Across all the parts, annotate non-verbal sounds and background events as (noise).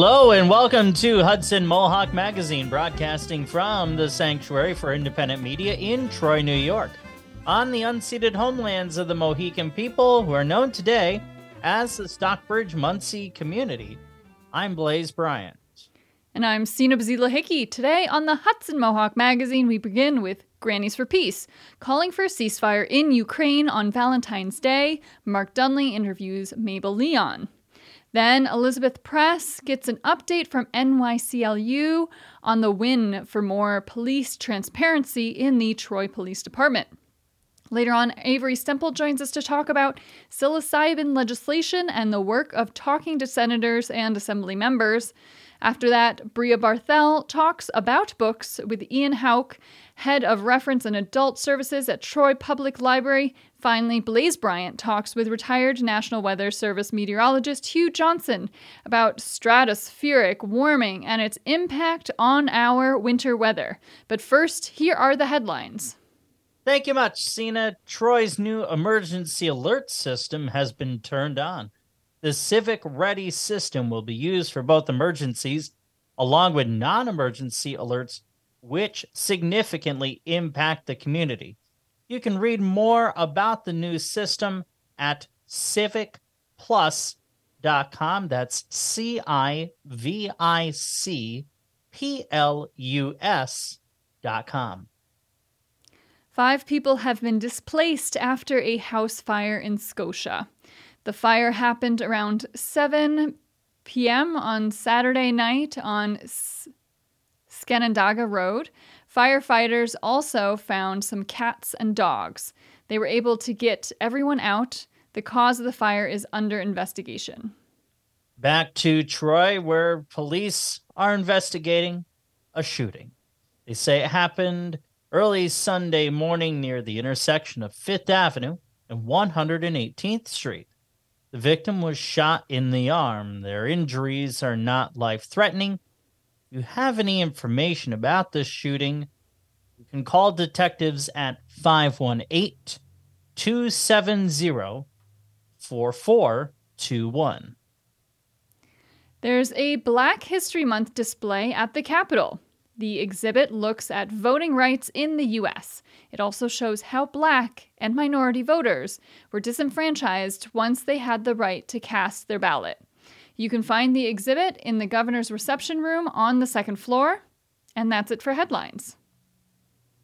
Hello and welcome to Hudson Mohawk Magazine, broadcasting from the Sanctuary for Independent Media in Troy, New York, on the unceded homelands of the Mohican people who are known today as the Stockbridge Munsee community. I'm Blaze Bryant. And I'm Sina Bazila Hickey. Today on the Hudson Mohawk Magazine, we begin with Grannies for Peace, calling for a ceasefire in Ukraine on Valentine's Day. Mark Dunley interviews Mabel Leon. Then Elizabeth Press gets an update from NYCLU on the win for more police transparency in the Troy Police Department. Later on, Avery Stemple joins us to talk about psilocybin legislation and the work of talking to senators and assembly members. After that, Bria Barthel talks about books with Ian Hauk, head of reference and adult services at Troy Public Library. Finally, Blaze Bryant talks with retired National Weather Service meteorologist Hugh Johnson about stratospheric warming and its impact on our winter weather. But first, here are the headlines. Thank you much, Sina. Troy's new emergency alert system has been turned on. The Civic Ready system will be used for both emergencies along with non emergency alerts, which significantly impact the community. You can read more about the new system at civicplus.com. That's C I V I C P L U S.com. Five people have been displaced after a house fire in Scotia. The fire happened around 7 p.m. on Saturday night on S- Scanandaigua Road. Firefighters also found some cats and dogs. They were able to get everyone out. The cause of the fire is under investigation. Back to Troy, where police are investigating a shooting. They say it happened early Sunday morning near the intersection of Fifth Avenue and 118th Street. The victim was shot in the arm. Their injuries are not life threatening. If you have any information about this shooting, you can call detectives at 518 270 4421. There's a Black History Month display at the Capitol. The exhibit looks at voting rights in the US. It also shows how black and minority voters were disenfranchised once they had the right to cast their ballot. You can find the exhibit in the governor's reception room on the second floor. And that's it for headlines.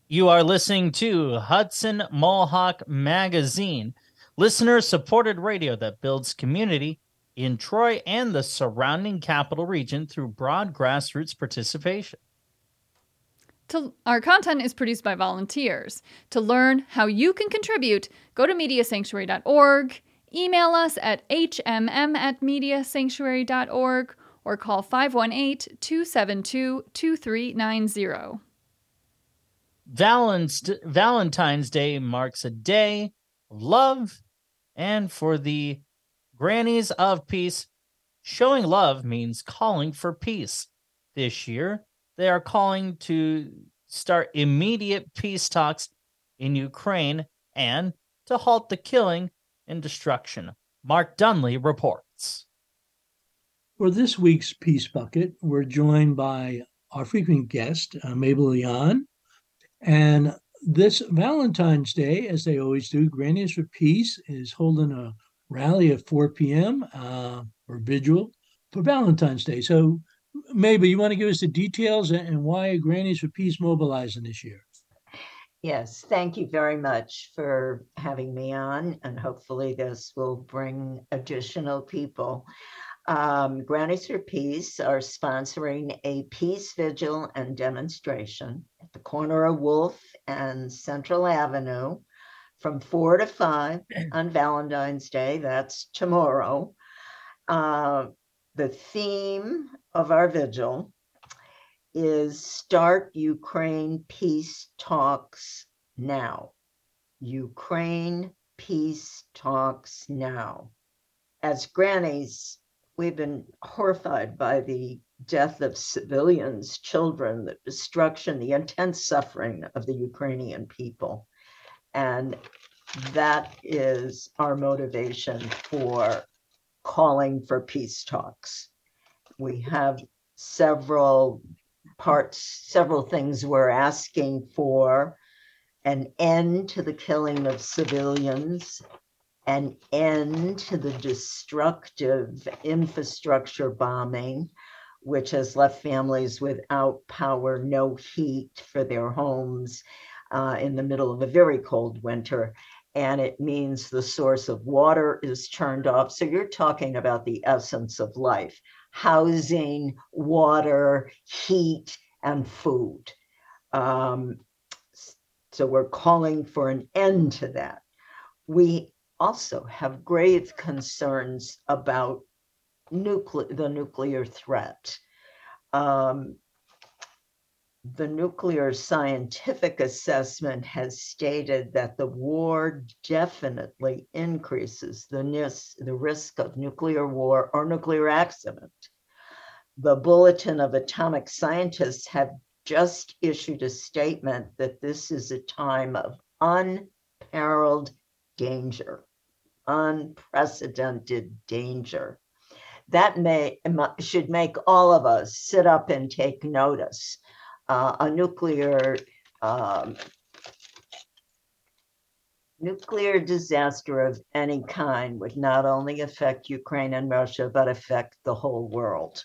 You are listening to Hudson Mohawk Magazine, listener supported radio that builds community in Troy and the surrounding capital region through broad grassroots participation. To, our content is produced by volunteers. To learn how you can contribute, go to mediasanctuary.org, email us at hmm at mediasanctuary.org, or call 518 272 2390. Valentine's Day marks a day of love, and for the Grannies of Peace, showing love means calling for peace. This year, they are calling to start immediate peace talks in Ukraine and to halt the killing and destruction. Mark Dunley reports. For this week's Peace Bucket, we're joined by our frequent guest, uh, Mabel Leon. And this Valentine's Day, as they always do, Grannies for Peace is holding a rally at 4 p.m. Uh, or vigil for Valentine's Day. So Mabel, you want to give us the details and why Grannies for Peace mobilizing this year? Yes, thank you very much for having me on, and hopefully this will bring additional people. Um, Grannies for Peace are sponsoring a peace vigil and demonstration at the corner of Wolf and Central Avenue from four to five (clears throat) on Valentine's Day. That's tomorrow. Uh, the theme of our vigil is Start Ukraine Peace Talks Now. Ukraine Peace Talks Now. As grannies, we've been horrified by the death of civilians, children, the destruction, the intense suffering of the Ukrainian people. And that is our motivation for calling for peace talks. we have several parts, several things we're asking for an end to the killing of civilians, an end to the destructive infrastructure bombing, which has left families without power, no heat for their homes uh, in the middle of a very cold winter. And it means the source of water is turned off. So you're talking about the essence of life housing, water, heat, and food. Um, so we're calling for an end to that. We also have grave concerns about nuclear the nuclear threat. Um, the nuclear scientific assessment has stated that the war definitely increases the, nis- the risk of nuclear war or nuclear accident. The Bulletin of Atomic Scientists have just issued a statement that this is a time of unparalleled danger, unprecedented danger. That may should make all of us sit up and take notice. Uh, a nuclear um, nuclear disaster of any kind would not only affect Ukraine and Russia, but affect the whole world.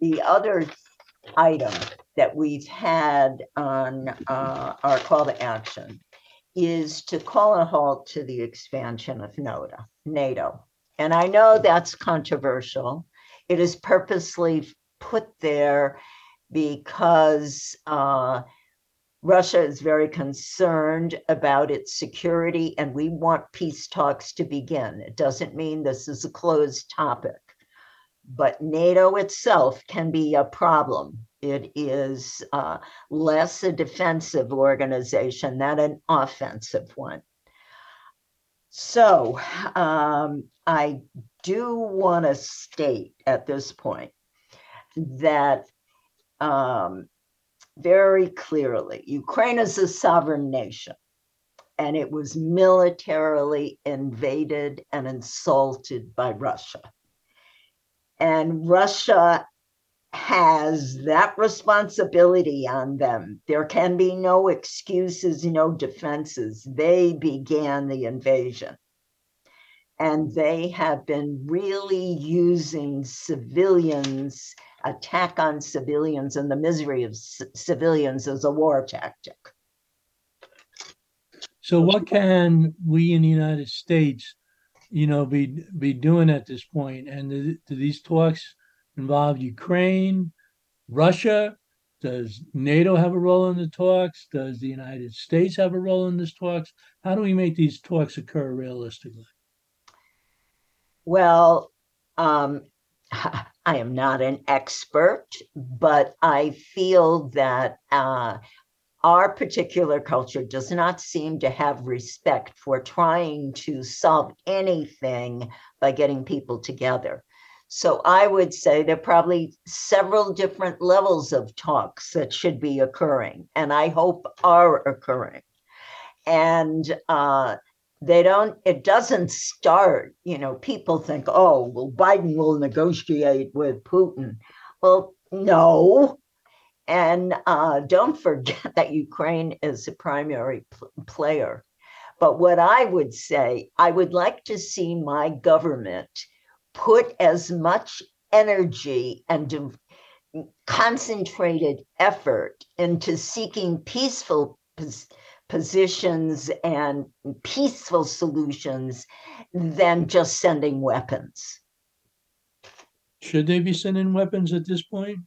The other item that we've had on uh, our call to action is to call a halt to the expansion of NATO. And I know that's controversial. It is purposely put there because uh, Russia is very concerned about its security, and we want peace talks to begin. It doesn't mean this is a closed topic, but NATO itself can be a problem it is uh, less a defensive organization than an offensive one. So um, I do want to state at this point that um, very clearly Ukraine is a sovereign nation and it was militarily invaded and insulted by Russia. And Russia has that responsibility on them. There can be no excuses, no defenses. They began the invasion. And they have been really using civilians, attack on civilians, and the misery of c- civilians as a war tactic. So, what can we in the United States, you know, be be doing at this point? And do, do these talks involve Ukraine, Russia? Does NATO have a role in the talks? Does the United States have a role in these talks? How do we make these talks occur realistically? Well, um, (laughs) I am not an expert, but I feel that uh, our particular culture does not seem to have respect for trying to solve anything by getting people together. So I would say there are probably several different levels of talks that should be occurring, and I hope are occurring. And uh, they don't, it doesn't start, you know, people think, oh, well, Biden will negotiate with Putin. Well, no. And uh, don't forget (laughs) that Ukraine is a primary pl- player. But what I would say, I would like to see my government put as much energy and concentrated effort into seeking peaceful pos- positions and peaceful solutions than just sending weapons. Should they be sending weapons at this point?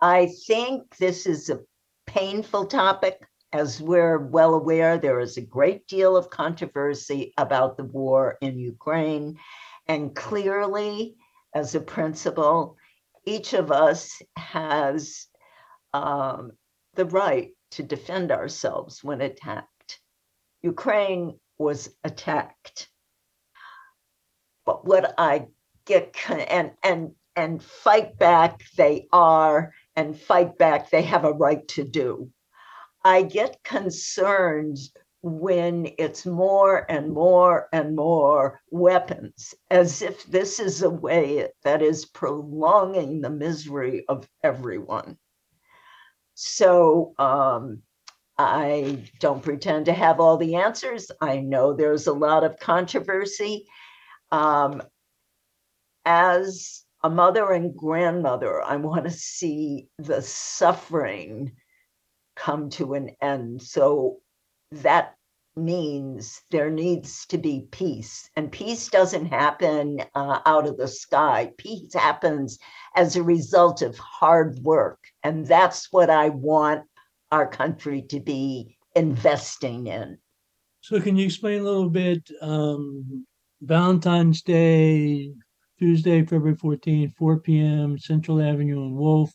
I think this is a painful topic. As we're well aware, there is a great deal of controversy about the war in Ukraine. And clearly, as a principle, each of us has um, the right to defend ourselves when attacked. Ukraine was attacked. But what I get and and and fight back they are and fight back they have a right to do. I get concerned when it's more and more and more weapons, as if this is a way that is prolonging the misery of everyone. So um, I don't pretend to have all the answers. I know there's a lot of controversy. Um, as a mother and grandmother, I want to see the suffering come to an end. So that means there needs to be peace. And peace doesn't happen uh, out of the sky, peace happens as a result of hard work. And that's what I want our country to be investing in. So, can you explain a little bit? Um, Valentine's Day, Tuesday, February 14th, 4 p.m., Central Avenue and Wolf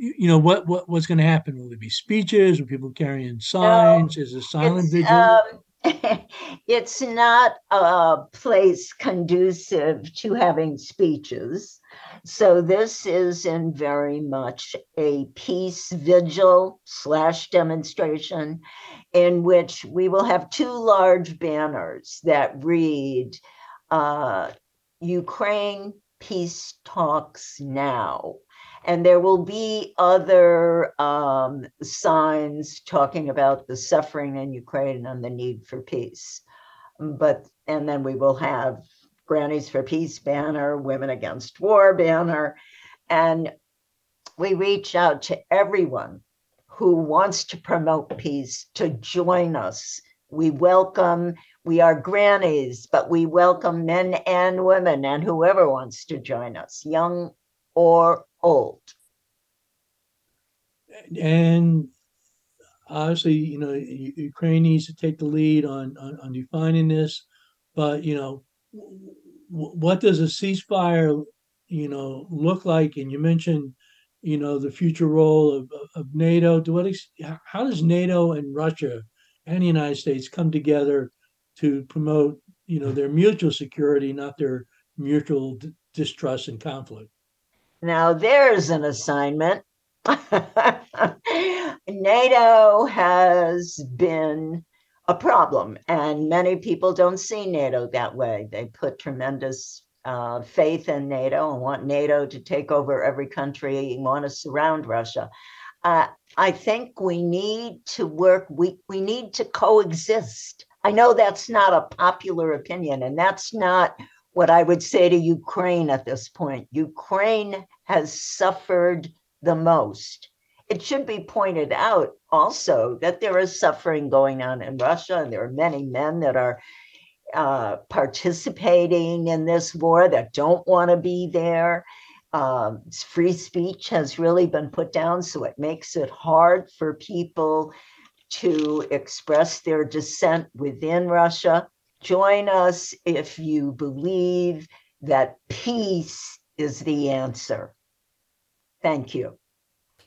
you know what what what's going to happen? Will there be speeches? Will people carrying signs? Is a silent vigil? Um, (laughs) it's not a place conducive to having speeches. So this is in very much a peace vigil slash demonstration in which we will have two large banners that read uh, Ukraine peace talks now and there will be other um, signs talking about the suffering in Ukraine and the need for peace. But, and then we will have Grannies for Peace banner, Women Against War banner. And we reach out to everyone who wants to promote peace to join us. We welcome, we are grannies, but we welcome men and women and whoever wants to join us, young or old. And obviously, you know, Ukraine needs to take the lead on, on, on defining this. But, you know, what does a ceasefire, you know, look like? And you mentioned, you know, the future role of, of NATO. To what how does NATO and Russia and the United States come together to promote, you know, their mutual security, not their mutual d- distrust and conflict? Now there's an assignment. (laughs) NATO has been a problem, and many people don't see NATO that way. They put tremendous uh, faith in NATO and want NATO to take over every country and want to surround Russia. Uh, I think we need to work, we, we need to coexist. I know that's not a popular opinion, and that's not what I would say to Ukraine at this point. Ukraine has suffered the most. It should be pointed out also that there is suffering going on in Russia, and there are many men that are uh, participating in this war that don't want to be there. Um, free speech has really been put down, so it makes it hard for people to express their dissent within Russia. Join us if you believe that peace is the answer. Thank you.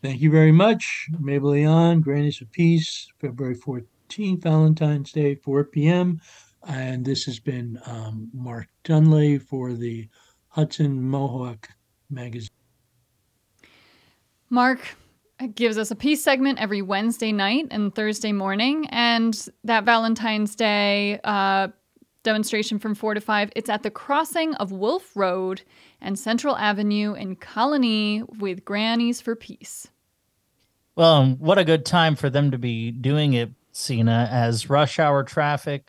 Thank you very much, Mabel Leon, Grannies of Peace, February 14th, Valentine's Day, 4 p.m. And this has been um, Mark Dunley for the Hudson Mohawk magazine. Mark gives us a peace segment every Wednesday night and Thursday morning. And that Valentine's Day uh, demonstration from 4 to 5. It's at the crossing of Wolf Road and Central Avenue in Colonie with Grannies for Peace. Well, um, what a good time for them to be doing it, Sina, as rush hour traffic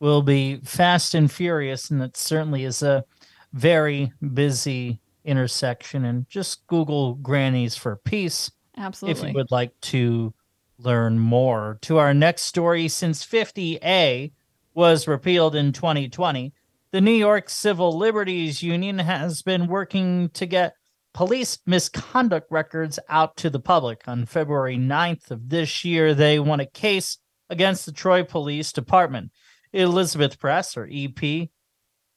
will be fast and furious. And it certainly is a very busy intersection. And just Google Grannies for Peace. Absolutely. If you would like to learn more. To our next story, since 50A, was repealed in 2020, the New York Civil Liberties Union has been working to get police misconduct records out to the public. On February 9th of this year, they won a case against the Troy Police Department. Elizabeth Press, or EP,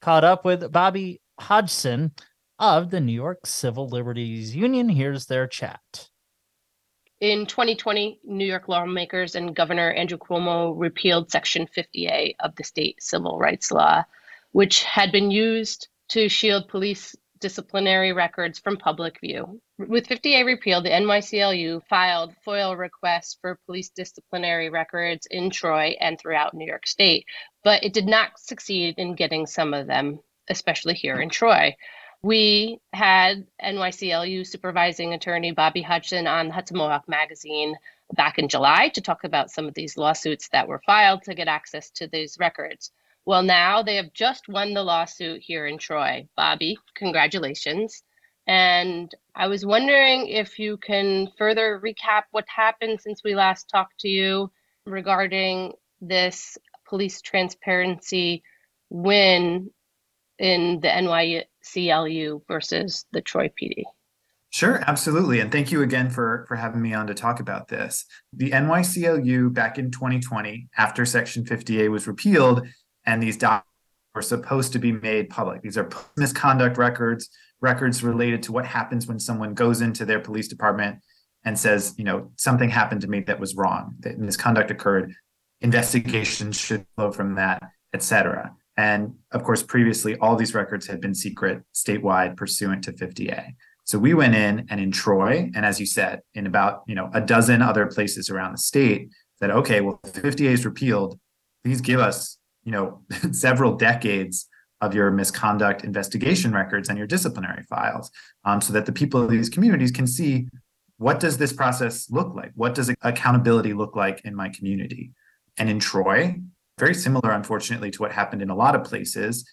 caught up with Bobby Hodgson of the New York Civil Liberties Union. Here's their chat. In 2020, New York lawmakers and Governor Andrew Cuomo repealed Section 50A of the state civil rights law, which had been used to shield police disciplinary records from public view. With 50A repealed, the NYCLU filed FOIL requests for police disciplinary records in Troy and throughout New York State, but it did not succeed in getting some of them, especially here in Troy. We had NYCLU supervising attorney Bobby Hodgson on Hudson Mohawk Magazine back in July to talk about some of these lawsuits that were filed to get access to these records. Well, now they have just won the lawsuit here in Troy. Bobby, congratulations. And I was wondering if you can further recap what happened since we last talked to you regarding this police transparency win in the NYCLU versus the Troy PD. Sure, absolutely. And thank you again for, for having me on to talk about this. The NYCLU back in 2020, after Section 50A was repealed, and these documents were supposed to be made public. These are misconduct records, records related to what happens when someone goes into their police department and says, you know, something happened to me that was wrong, that misconduct occurred. Investigations should flow from that, et cetera. And of course, previously, all these records had been secret statewide pursuant to 50A. So we went in and in Troy, and as you said, in about you know a dozen other places around the state, said, okay, well, 50A is repealed. Please give us you know (laughs) several decades of your misconduct investigation records and your disciplinary files, um, so that the people of these communities can see what does this process look like? What does accountability look like in my community? And in Troy, very similar, unfortunately, to what happened in a lot of places,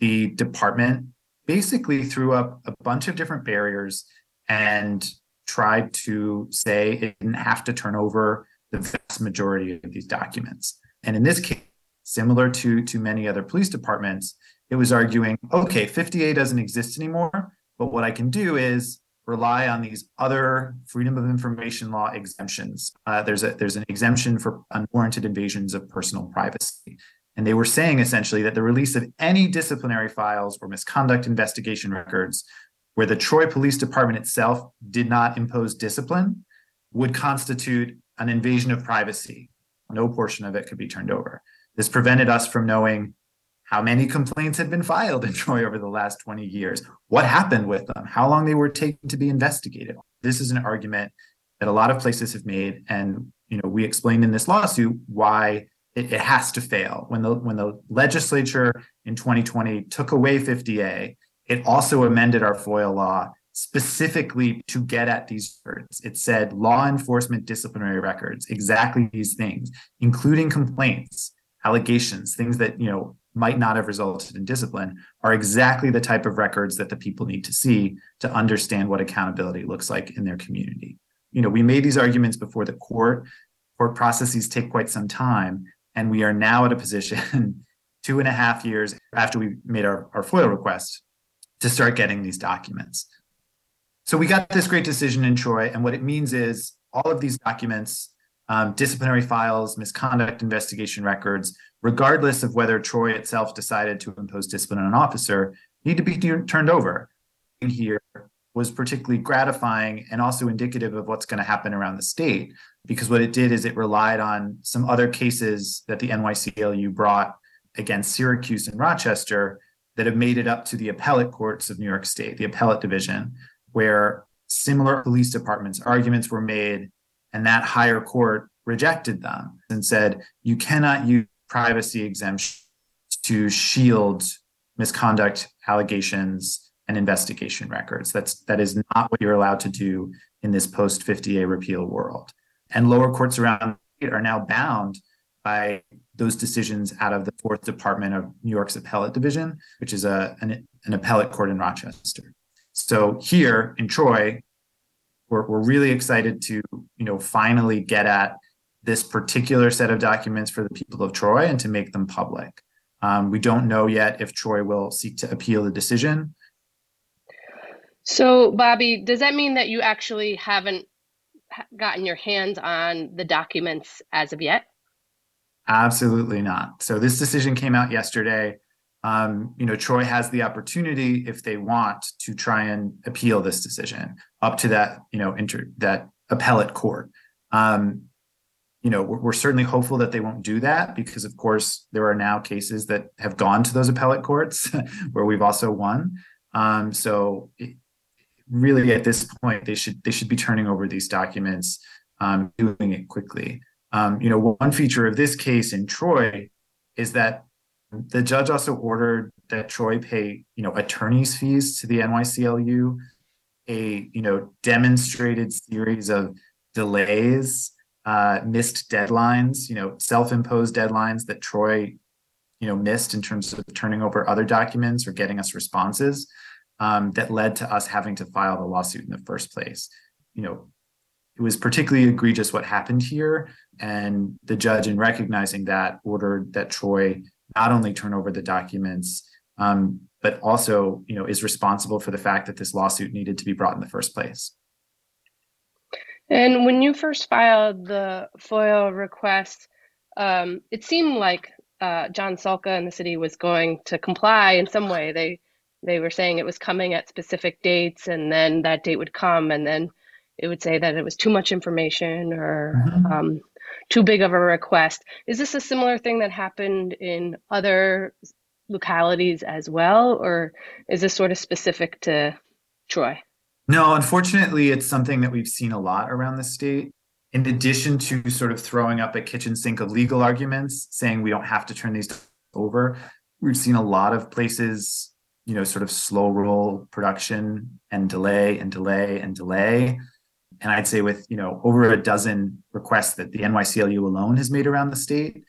the department basically threw up a bunch of different barriers and tried to say it didn't have to turn over the vast majority of these documents. And in this case, similar to, to many other police departments, it was arguing, okay, 50A doesn't exist anymore, but what I can do is rely on these other freedom of information law exemptions. Uh, there's a there's an exemption for unwarranted invasions of personal privacy. And they were saying essentially that the release of any disciplinary files or misconduct investigation records where the Troy Police Department itself did not impose discipline would constitute an invasion of privacy. No portion of it could be turned over. This prevented us from knowing how many complaints had been filed in (laughs) Troy over the last 20 years, what happened with them, how long they were taken to be investigated. This is an argument that a lot of places have made. And you know, we explained in this lawsuit why it, it has to fail. When the when the legislature in 2020 took away 50A, it also amended our FOIL law specifically to get at these words. It said law enforcement disciplinary records, exactly these things, including complaints, allegations, things that you know might not have resulted in discipline, are exactly the type of records that the people need to see to understand what accountability looks like in their community. You know, we made these arguments before the court. Court processes take quite some time, and we are now at a position (laughs) two and a half years after we made our, our FOIL request to start getting these documents. So we got this great decision in Troy, and what it means is all of these documents, um, disciplinary files, misconduct investigation records, regardless of whether Troy itself decided to impose discipline on an officer, need to be turned over. Here was particularly gratifying and also indicative of what's going to happen around the state because what it did is it relied on some other cases that the NYCLU brought against Syracuse and Rochester that have made it up to the appellate courts of New York State, the appellate division, where similar police departments arguments were made and that higher court rejected them and said you cannot use privacy exemption to shield misconduct allegations and investigation records. That's that is not what you're allowed to do in this post 50A repeal world. And lower courts around are now bound by those decisions out of the fourth department of New York's appellate division, which is a an, an appellate court in Rochester. So here in Troy, we're, we're really excited to you know finally get at this particular set of documents for the people of Troy and to make them public. Um, we don't know yet if Troy will seek to appeal the decision. So, Bobby, does that mean that you actually haven't gotten your hands on the documents as of yet? Absolutely not. So, this decision came out yesterday. Um, you know, Troy has the opportunity, if they want, to try and appeal this decision up to that, you know, inter that appellate court. Um, you know, we're, we're, certainly hopeful that they won't do that because, of course, there are now cases that have gone to those appellate courts (laughs) where we've also won. Um, so it, really, at this point, they should they should be turning over these documents, um, doing it quickly. Um, you know, one feature of this case in Troy is that the judge also ordered that Troy pay, you know, attorney's fees to the NYCLU, a you know demonstrated series of delays, uh, missed deadlines, you know, self-imposed deadlines that Troy, you know, missed in terms of turning over other documents or getting us responses um, that led to us having to file the lawsuit in the first place. You know, it was particularly egregious what happened here, and the judge, in recognizing that, ordered that Troy not only turn over the documents, um, but also, you know, is responsible for the fact that this lawsuit needed to be brought in the first place. And when you first filed the FOIL request, um, it seemed like uh, John Salka and the city was going to comply in some way. They they were saying it was coming at specific dates, and then that date would come, and then it would say that it was too much information or mm-hmm. um, too big of a request. Is this a similar thing that happened in other localities as well, or is this sort of specific to Troy? No, unfortunately, it's something that we've seen a lot around the state. In addition to sort of throwing up a kitchen sink of legal arguments, saying we don't have to turn these over, we've seen a lot of places, you know, sort of slow roll production and delay and delay and delay and I'd say with you know over a dozen requests that the NYCLU alone has made around the state,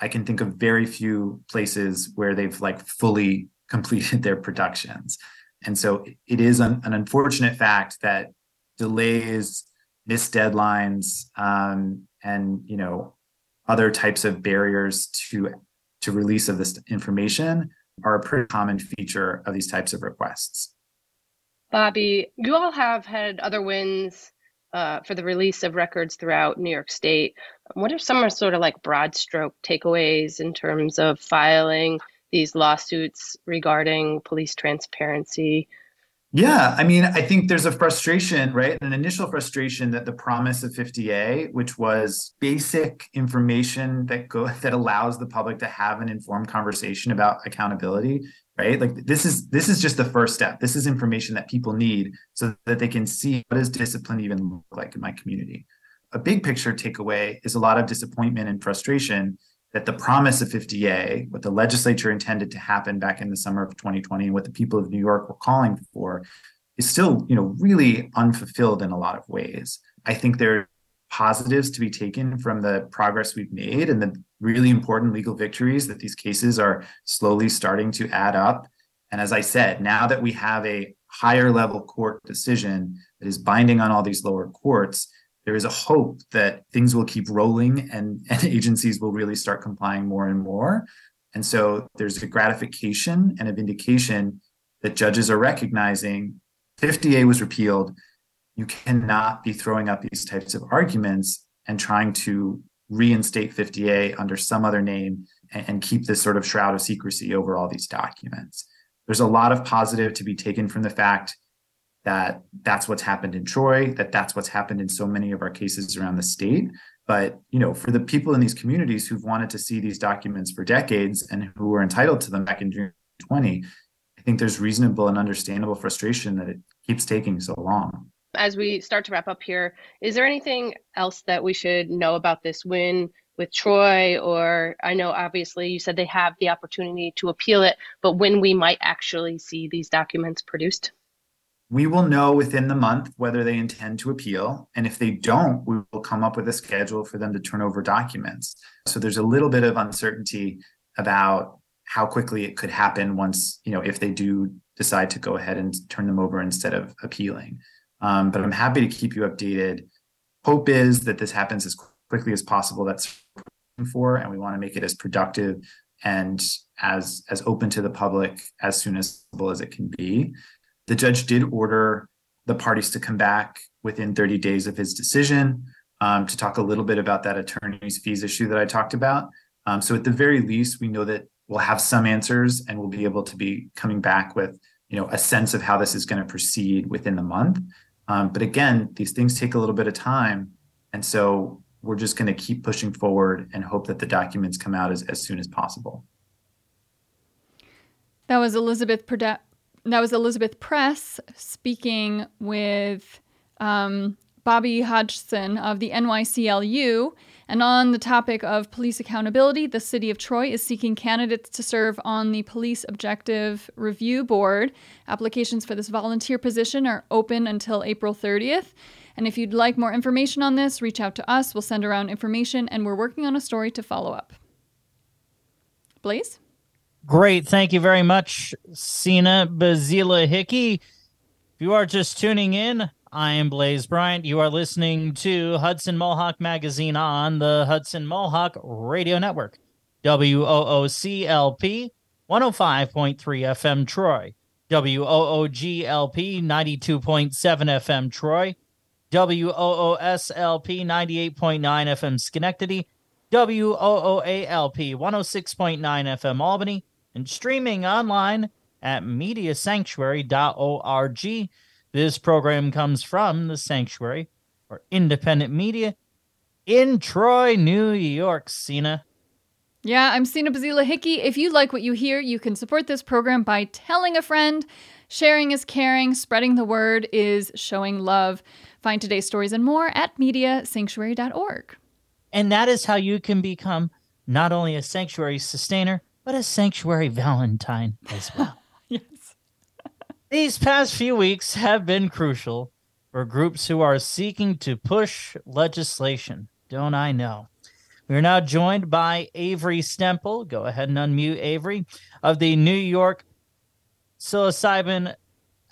I can think of very few places where they've like fully (laughs) completed their productions. And so it is an, an unfortunate fact that delays, missed deadlines, um, and you know other types of barriers to to release of this information are a pretty common feature of these types of requests. Bobby, you all have had other wins uh, for the release of records throughout New York State. What are some sort of like broad stroke takeaways in terms of filing these lawsuits regarding police transparency? Yeah, I mean, I think there's a frustration, right? An initial frustration that the promise of 50A, which was basic information that go (laughs) that allows the public to have an informed conversation about accountability, right like this is this is just the first step this is information that people need so that they can see what does discipline even look like in my community a big picture takeaway is a lot of disappointment and frustration that the promise of 50a what the legislature intended to happen back in the summer of 2020 and what the people of new york were calling for is still you know really unfulfilled in a lot of ways i think there are positives to be taken from the progress we've made and the really important legal victories that these cases are slowly starting to add up. And as I said, now that we have a higher level court decision that is binding on all these lower courts, there is a hope that things will keep rolling and, (laughs) and agencies will really start complying more and more. And so there's a gratification and a vindication that judges are recognizing 50A was repealed you cannot be throwing up these types of arguments and trying to reinstate 50A under some other name and, and, keep this sort of shroud of secrecy over all these documents. There's a lot of positive to be taken from the fact that that's what's happened in Troy, that that's what's happened in so many of our cases around the state. But you know, for the people in these communities who've wanted to see these documents for decades and who were entitled to them back in June 20, I think there's reasonable and understandable frustration that it keeps taking so long as we start to wrap up here, is there anything else that we should know about this win with Troy? Or I know obviously you said they have the opportunity to appeal it, but when we might actually see these documents produced? We will know within the month whether they intend to appeal. And if they don't, we will come up with a schedule for them to turn over documents. So there's a little bit of uncertainty about how quickly it could happen once, you know, if they do decide to go ahead and turn them over instead of appealing. Um, but I'm happy to keep you updated. Hope is that this happens as quickly as possible. That's for, and we want to make it as productive and as as open to the public as soon as possible as it can be. The judge did order the parties to come back within 30 days of his decision um, to talk a little bit about that attorney's fees issue that I talked about. Um, so at the very least, we know that we'll have some answers and we'll be able to be coming back with you know a sense of how this is going to proceed within the month. Um, but again, these things take a little bit of time. And so we're just going to keep pushing forward and hope that the documents come out as, as soon as possible. That was Elizabeth that was Elizabeth Press speaking with um, Bobby Hodgson of the NYCLU. And on the topic of police accountability, the city of Troy is seeking candidates to serve on the Police Objective Review Board. Applications for this volunteer position are open until April 30th. And if you'd like more information on this, reach out to us. We'll send around information, and we're working on a story to follow up. Blaze? Great. Thank you very much, Sina Bazila Hickey. If you are just tuning in, I am Blaze Bryant. You are listening to Hudson Mohawk Magazine on the Hudson Mohawk Radio Network, WOOCLP 105.3 FM Troy, WOOGLP 92.7 FM Troy, WOOSLP 98.9 FM Schenectady, WOOALP 106.9 FM Albany, and streaming online at mediasanctuary.org. This program comes from the Sanctuary for Independent Media in Troy, New York. Sina. Yeah, I'm Sina Bazila Hickey. If you like what you hear, you can support this program by telling a friend. Sharing is caring, spreading the word is showing love. Find today's stories and more at mediasanctuary.org. And that is how you can become not only a sanctuary sustainer, but a sanctuary Valentine as well. (laughs) yes. (laughs) These past few weeks have been crucial for groups who are seeking to push legislation. Don't I know? We are now joined by Avery Stemple. Go ahead and unmute Avery of the New York Psilocybin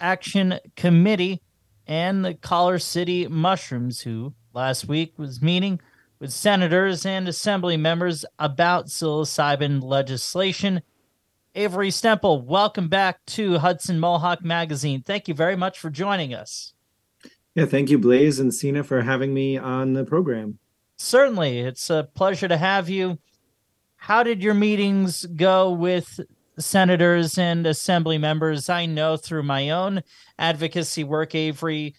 Action Committee and the Collar City Mushrooms, who last week was meeting with senators and assembly members about psilocybin legislation Avery Stemple, welcome back to Hudson Mohawk Magazine. Thank you very much for joining us. Yeah, thank you, Blaze and Sina, for having me on the program. Certainly. It's a pleasure to have you. How did your meetings go with senators and assembly members? I know through my own advocacy work, Avery,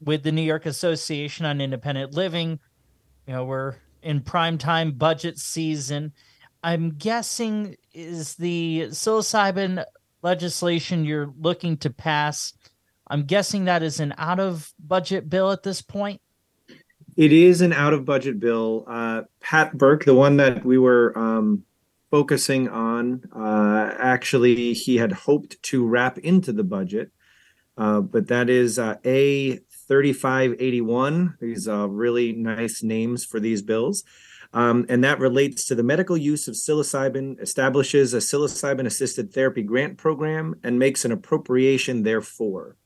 with the New York Association on Independent Living, you know, we're in prime time budget season I'm guessing is the psilocybin legislation you're looking to pass. I'm guessing that is an out of budget bill at this point. It is an out of budget bill. Uh, Pat Burke, the one that we were um, focusing on, uh, actually, he had hoped to wrap into the budget, uh, but that is uh, A 3581. These are really nice names for these bills. Um, and that relates to the medical use of psilocybin, establishes a psilocybin assisted therapy grant program, and makes an appropriation therefore.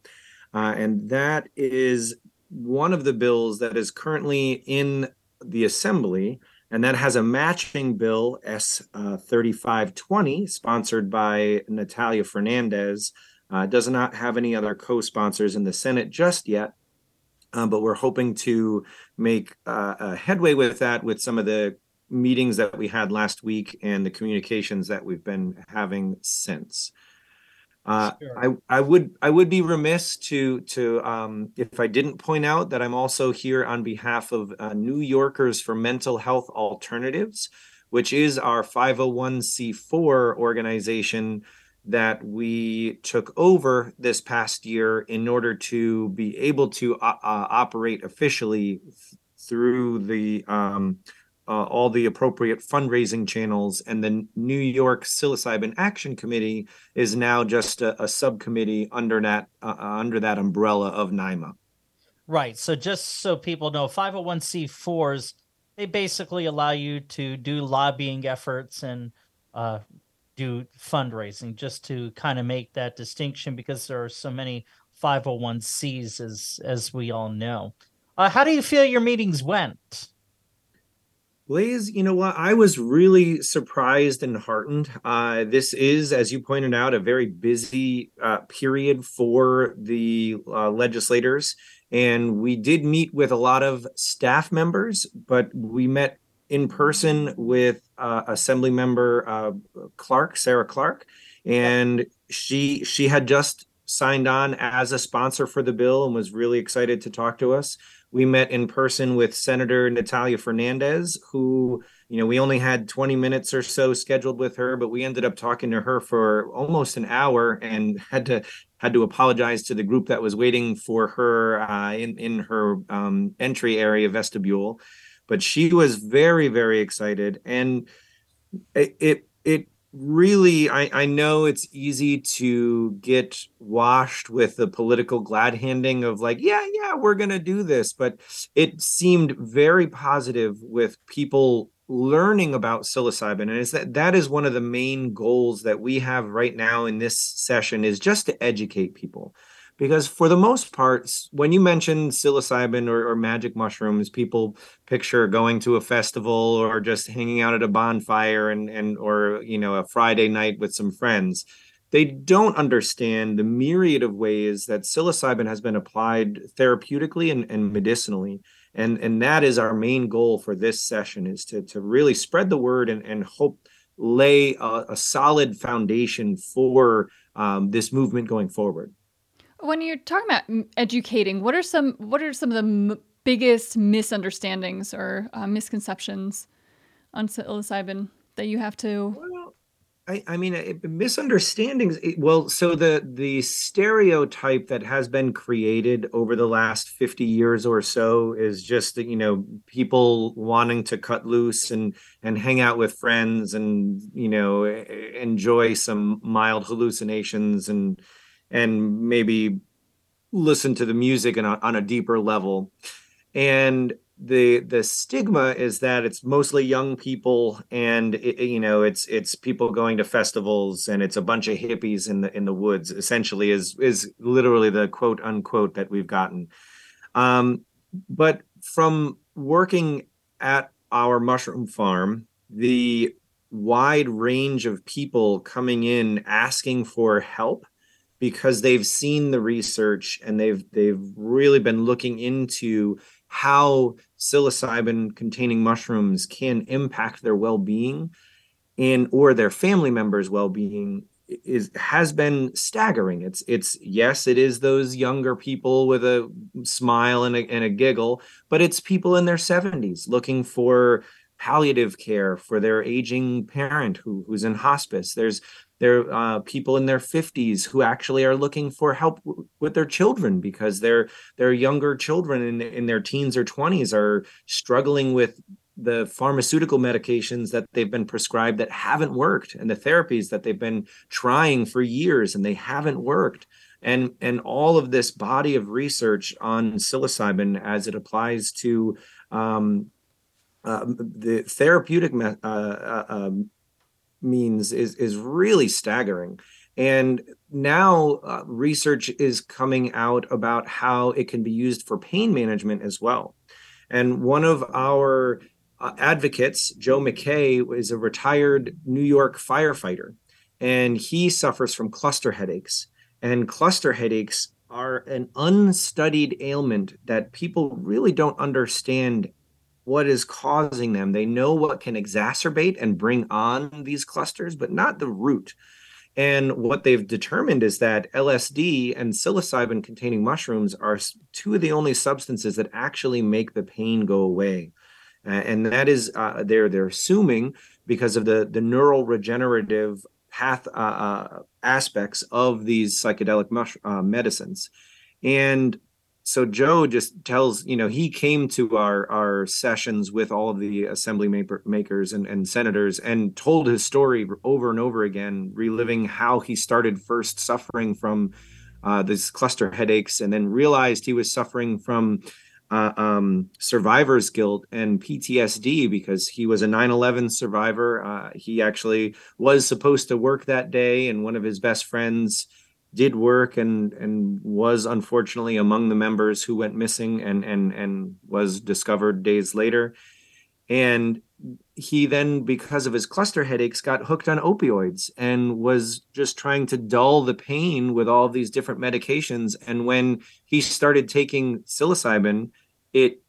Uh, and that is one of the bills that is currently in the assembly, and that has a matching bill, S uh, 3520, sponsored by Nathalia Fernandez. Uh, does not have any other co sponsors in the Senate just yet. Um, but we're hoping to make uh, a headway with that with some of the meetings that we had last week and the communications that we've been having since. Uh, sure. I I would I would be remiss to to um, if I didn't point out that I'm also here on behalf of uh, New Yorkers for Mental Health Alternatives, which is our 501c4 organization that we took over this past year in order to be able to uh, uh, operate officially th- through the um, uh, all the appropriate fundraising channels. And the New York Psilocybin Action Committee is now just a, a subcommittee under that uh, uh under that umbrella of NYMA. Right. So just so people know, 501c4s they basically allow you to do lobbying efforts and uh, do fundraising just to kind of make that distinction because there are so many 501cs as as we all know uh, how do you feel your meetings went Blaze, you know what? I was really surprised and heartened. Uh, this is, as you pointed out, a very busy uh, period for the uh, legislators. And we did meet with a lot of staff members, but we met in person with uh, Assembly Member uh, Clark, Sarah Clark, and she she had just signed on as a sponsor for the bill and was really excited to talk to us. We met in person with Senator Nathalia Fernandez, who you know, we only had 20 minutes or so scheduled with her, but we ended up talking to her for almost an hour and had to had to apologize to the group that was waiting for her uh, in in her um, entry area vestibule. But she was very very excited, and it it, it really I, I know it's easy to get washed with the political glad handing of like yeah yeah we're gonna do this. But it seemed very positive with people learning about psilocybin. And is that that is one of the main goals that we have right now in this session is just to educate people because for the most part when you mention psilocybin or, or, magic mushrooms people picture going to a festival or just hanging out at a bonfire and and or you know a friday night with some friends. They don't understand the myriad of ways that psilocybin has been applied therapeutically and, and medicinally. And and that is our main goal for this session is to to really spread the word and and hope lay a, a solid foundation for um, this movement going forward when you're talking about educating what are some what are some of the m- biggest misunderstandings or uh, misconceptions on psilocybin that you have to well, I, I mean, it, misunderstandings. It, well, so the the stereotype that has been created over the last fifty years or so is just that you know people wanting to cut loose and and hang out with friends and you know enjoy some mild hallucinations and and maybe listen to the music on a, on a deeper level. And the the stigma is that it's mostly young people and it, you know it's it's people going to festivals and it's a bunch of hippies in the in the woods essentially is is literally the quote unquote that we've gotten um, but from working at our mushroom farm the wide range of people coming in asking for help because they've seen the research and they've they've really been looking into how psilocybin containing mushrooms can impact their well-being and or their family members well-being is has been staggering. It's it's yes it is those younger people with a smile and a, and a giggle but it's people in their 70s looking for palliative care for their aging parent who, who's in hospice. There's there are uh, people in their 50s who actually are looking for help w- with their children because their their younger children in, in their teens or 20s are struggling with the pharmaceutical medications that they've been prescribed that haven't worked and the therapies that they've been trying for years and they haven't worked. And and all of this body of research on psilocybin as it applies to um, uh, the therapeutic me- uh, uh, um, means is is really staggering. And now uh, research is coming out about how it can be used for pain management as well. And one of our uh, advocates joe mckay is a retired new york firefighter and he suffers from cluster headaches. And cluster headaches are an unstudied ailment that people really don't understand what is causing them. They know what can exacerbate and bring on these clusters, but not the root. And what they've determined is that LSD and psilocybin containing mushrooms are two of the only substances that actually make the pain go away. And that is uh, they're they're assuming because of the the neural regenerative path uh, uh aspects of these psychedelic mush, uh, medicines. And so Joe just tells, you know, he came to our our sessions with all of the assembly makers and, and senators and told his story over and over again, reliving how he started first suffering from uh, these cluster headaches and then realized he was suffering from uh, um, survivor's guilt and PTSD because he was a 9 11 survivor. Uh, he actually was supposed to work that day, and one of his best friends did work and and was unfortunately among the members who went missing and and and was discovered days later. And he then because of his cluster headaches got hooked on opioids and was just trying to dull the pain with all these different medications. And when he started taking psilocybin it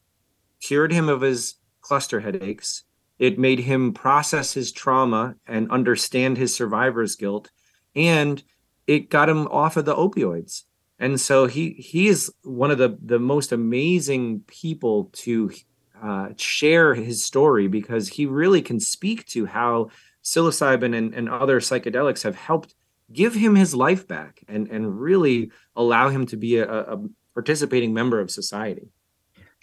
cured him of his cluster headaches. It made him process his trauma and understand his survivor's guilt. And it got him off of the opioids and so he he is one of the the most amazing people to uh, share his story because he really can speak to how psilocybin and, and other psychedelics have helped give him his life back and, and really allow him to be a, a participating member of society.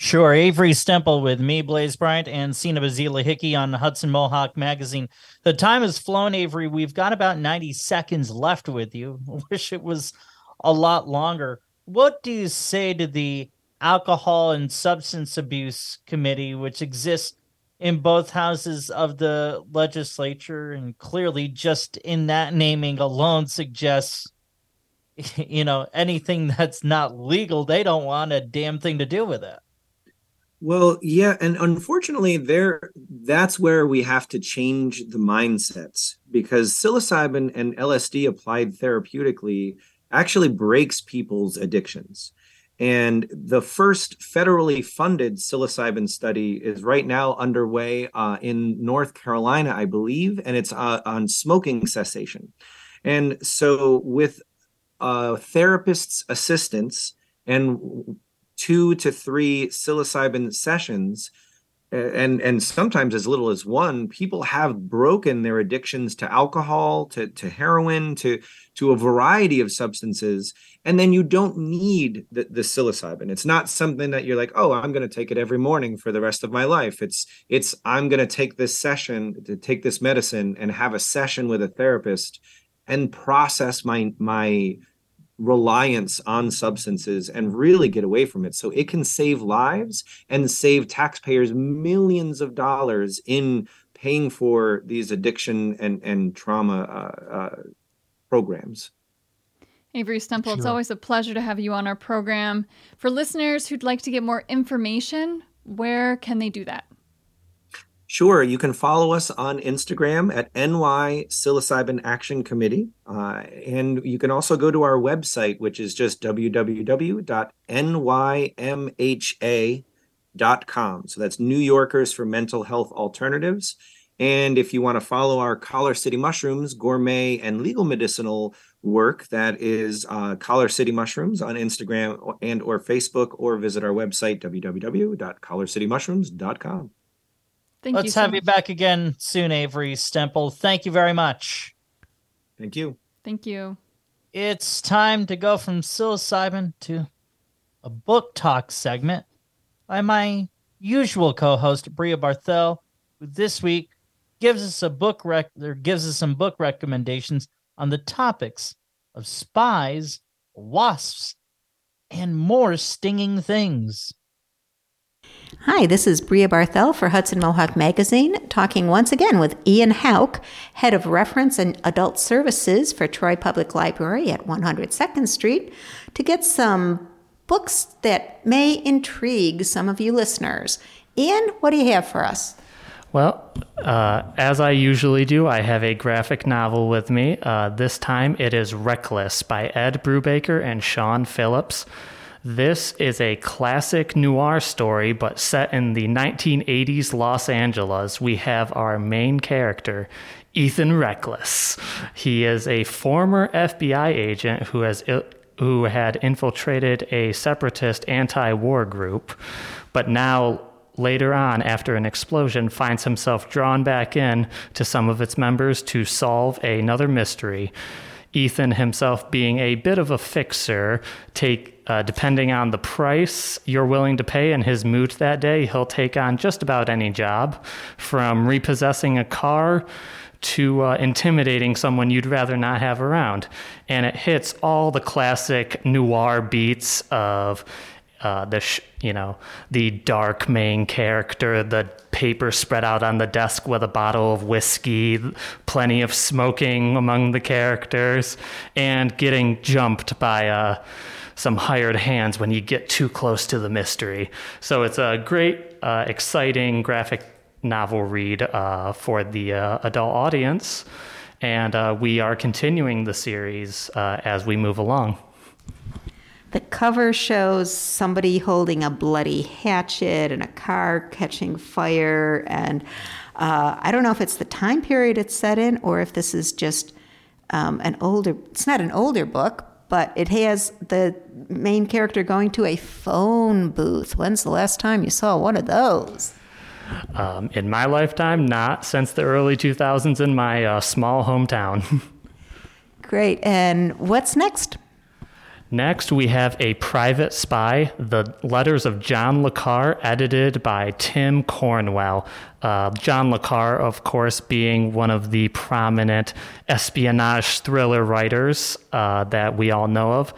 Sure. Avery Stemple with me, Blaze Bryant, and Sina Bazila Hickey on Hudson Mohawk Magazine. The time has flown, Avery. We've got about 90 seconds left with you. (laughs) Wish it was a lot longer. What do you say to the Alcohol and Substance Abuse Committee, which exists in both houses of the legislature, and clearly just in that naming alone suggests (laughs) you know anything that's not legal they don't want a damn thing to do with it well, yeah, and unfortunately, there that's where we have to change the mindsets because psilocybin and LSD applied therapeutically actually breaks people's addictions. And the first federally funded psilocybin study is right now underway uh, in North Carolina, I believe, and it's uh, on smoking cessation. And so, with uh, therapist's assistance and two to three psilocybin sessions and and sometimes as little as one people have broken their addictions to alcohol to to heroin to to a variety of substances and then you don't need the, the psilocybin. It's not something that you're like oh i'm going to take it every morning for the rest of my life. It's it's i'm going to take this session to take this medicine and have a session with a therapist and process my my reliance on substances and really get away from it. So it can save lives and save taxpayers millions of dollars in paying for these addiction and, and trauma uh, uh, programs. Avery Stemple, sure. it's always a pleasure to have you on our program. For listeners who'd like to get more information, where can they do that? Sure. You can follow us on Instagram at NY Psilocybin Action Committee. Uh, and you can also go to our website, which is just www.nymha.com. So that's New Yorkers for Mental Health Alternatives. And if you want to follow our Collar City Mushrooms gourmet and legal medicinal work, that is uh, Collar City Mushrooms on Instagram and or Facebook, or visit our website, www.collarcitymushrooms.com. Thank Let's you so have much. you back again soon, Avery Stemple. Thank you very much. Thank you. Thank you. It's time to go from psilocybin to a book talk segment by my usual co-host Bria Barthel, who this week gives us a book rec or gives us some book recommendations on the topics of spies, wasps, and more stinging things. Hi, this is Bria Barthel for Hudson Mohawk Magazine, talking once again with Ian Hauk, Head of Reference and Adult Services for Troy Public Library at 102nd Street, to get some books that may intrigue some of you listeners. Ian, what do you have for us? Well, uh, as I usually do, I have a graphic novel with me. Uh, this time it is Reckless by Ed Brubaker and Sean Phillips. This is a classic noir story, but set in the 1980s Los Angeles. We have our main character, Ethan Reckless. He is a former FBI agent who has who had infiltrated a separatist anti-war group, but now later on after an explosion finds himself drawn back in to some of its members to solve another mystery. Ethan himself being a bit of a fixer, take uh, depending on the price you're willing to pay and his mood that day, he'll take on just about any job, from repossessing a car to uh, intimidating someone you'd rather not have around. And it hits all the classic noir beats of uh, the sh- you know the dark main character, the paper spread out on the desk with a bottle of whiskey, plenty of smoking among the characters, and getting jumped by uh, some hired hands when you get too close to the mystery. So it's a great, uh, exciting graphic novel read uh, for the uh, adult audience, and uh, we are continuing the series as we move along. The cover shows somebody holding a bloody hatchet and a car catching fire. And uh, I don't know if it's the time period it's set in or if this is just um, an older, it's not an older book, but it has the main character going to a phone booth. When's the last time you saw one of those? Um, in my lifetime, not since the early 2000s in my uh, small hometown. (laughs) Great. And what's next? Next, we have A Private Spy, the letters of John Le Carre, edited by Tim Cornwell. Uh, John Le Carre, of course, being one of the prominent espionage thriller writers uh, that we all know of.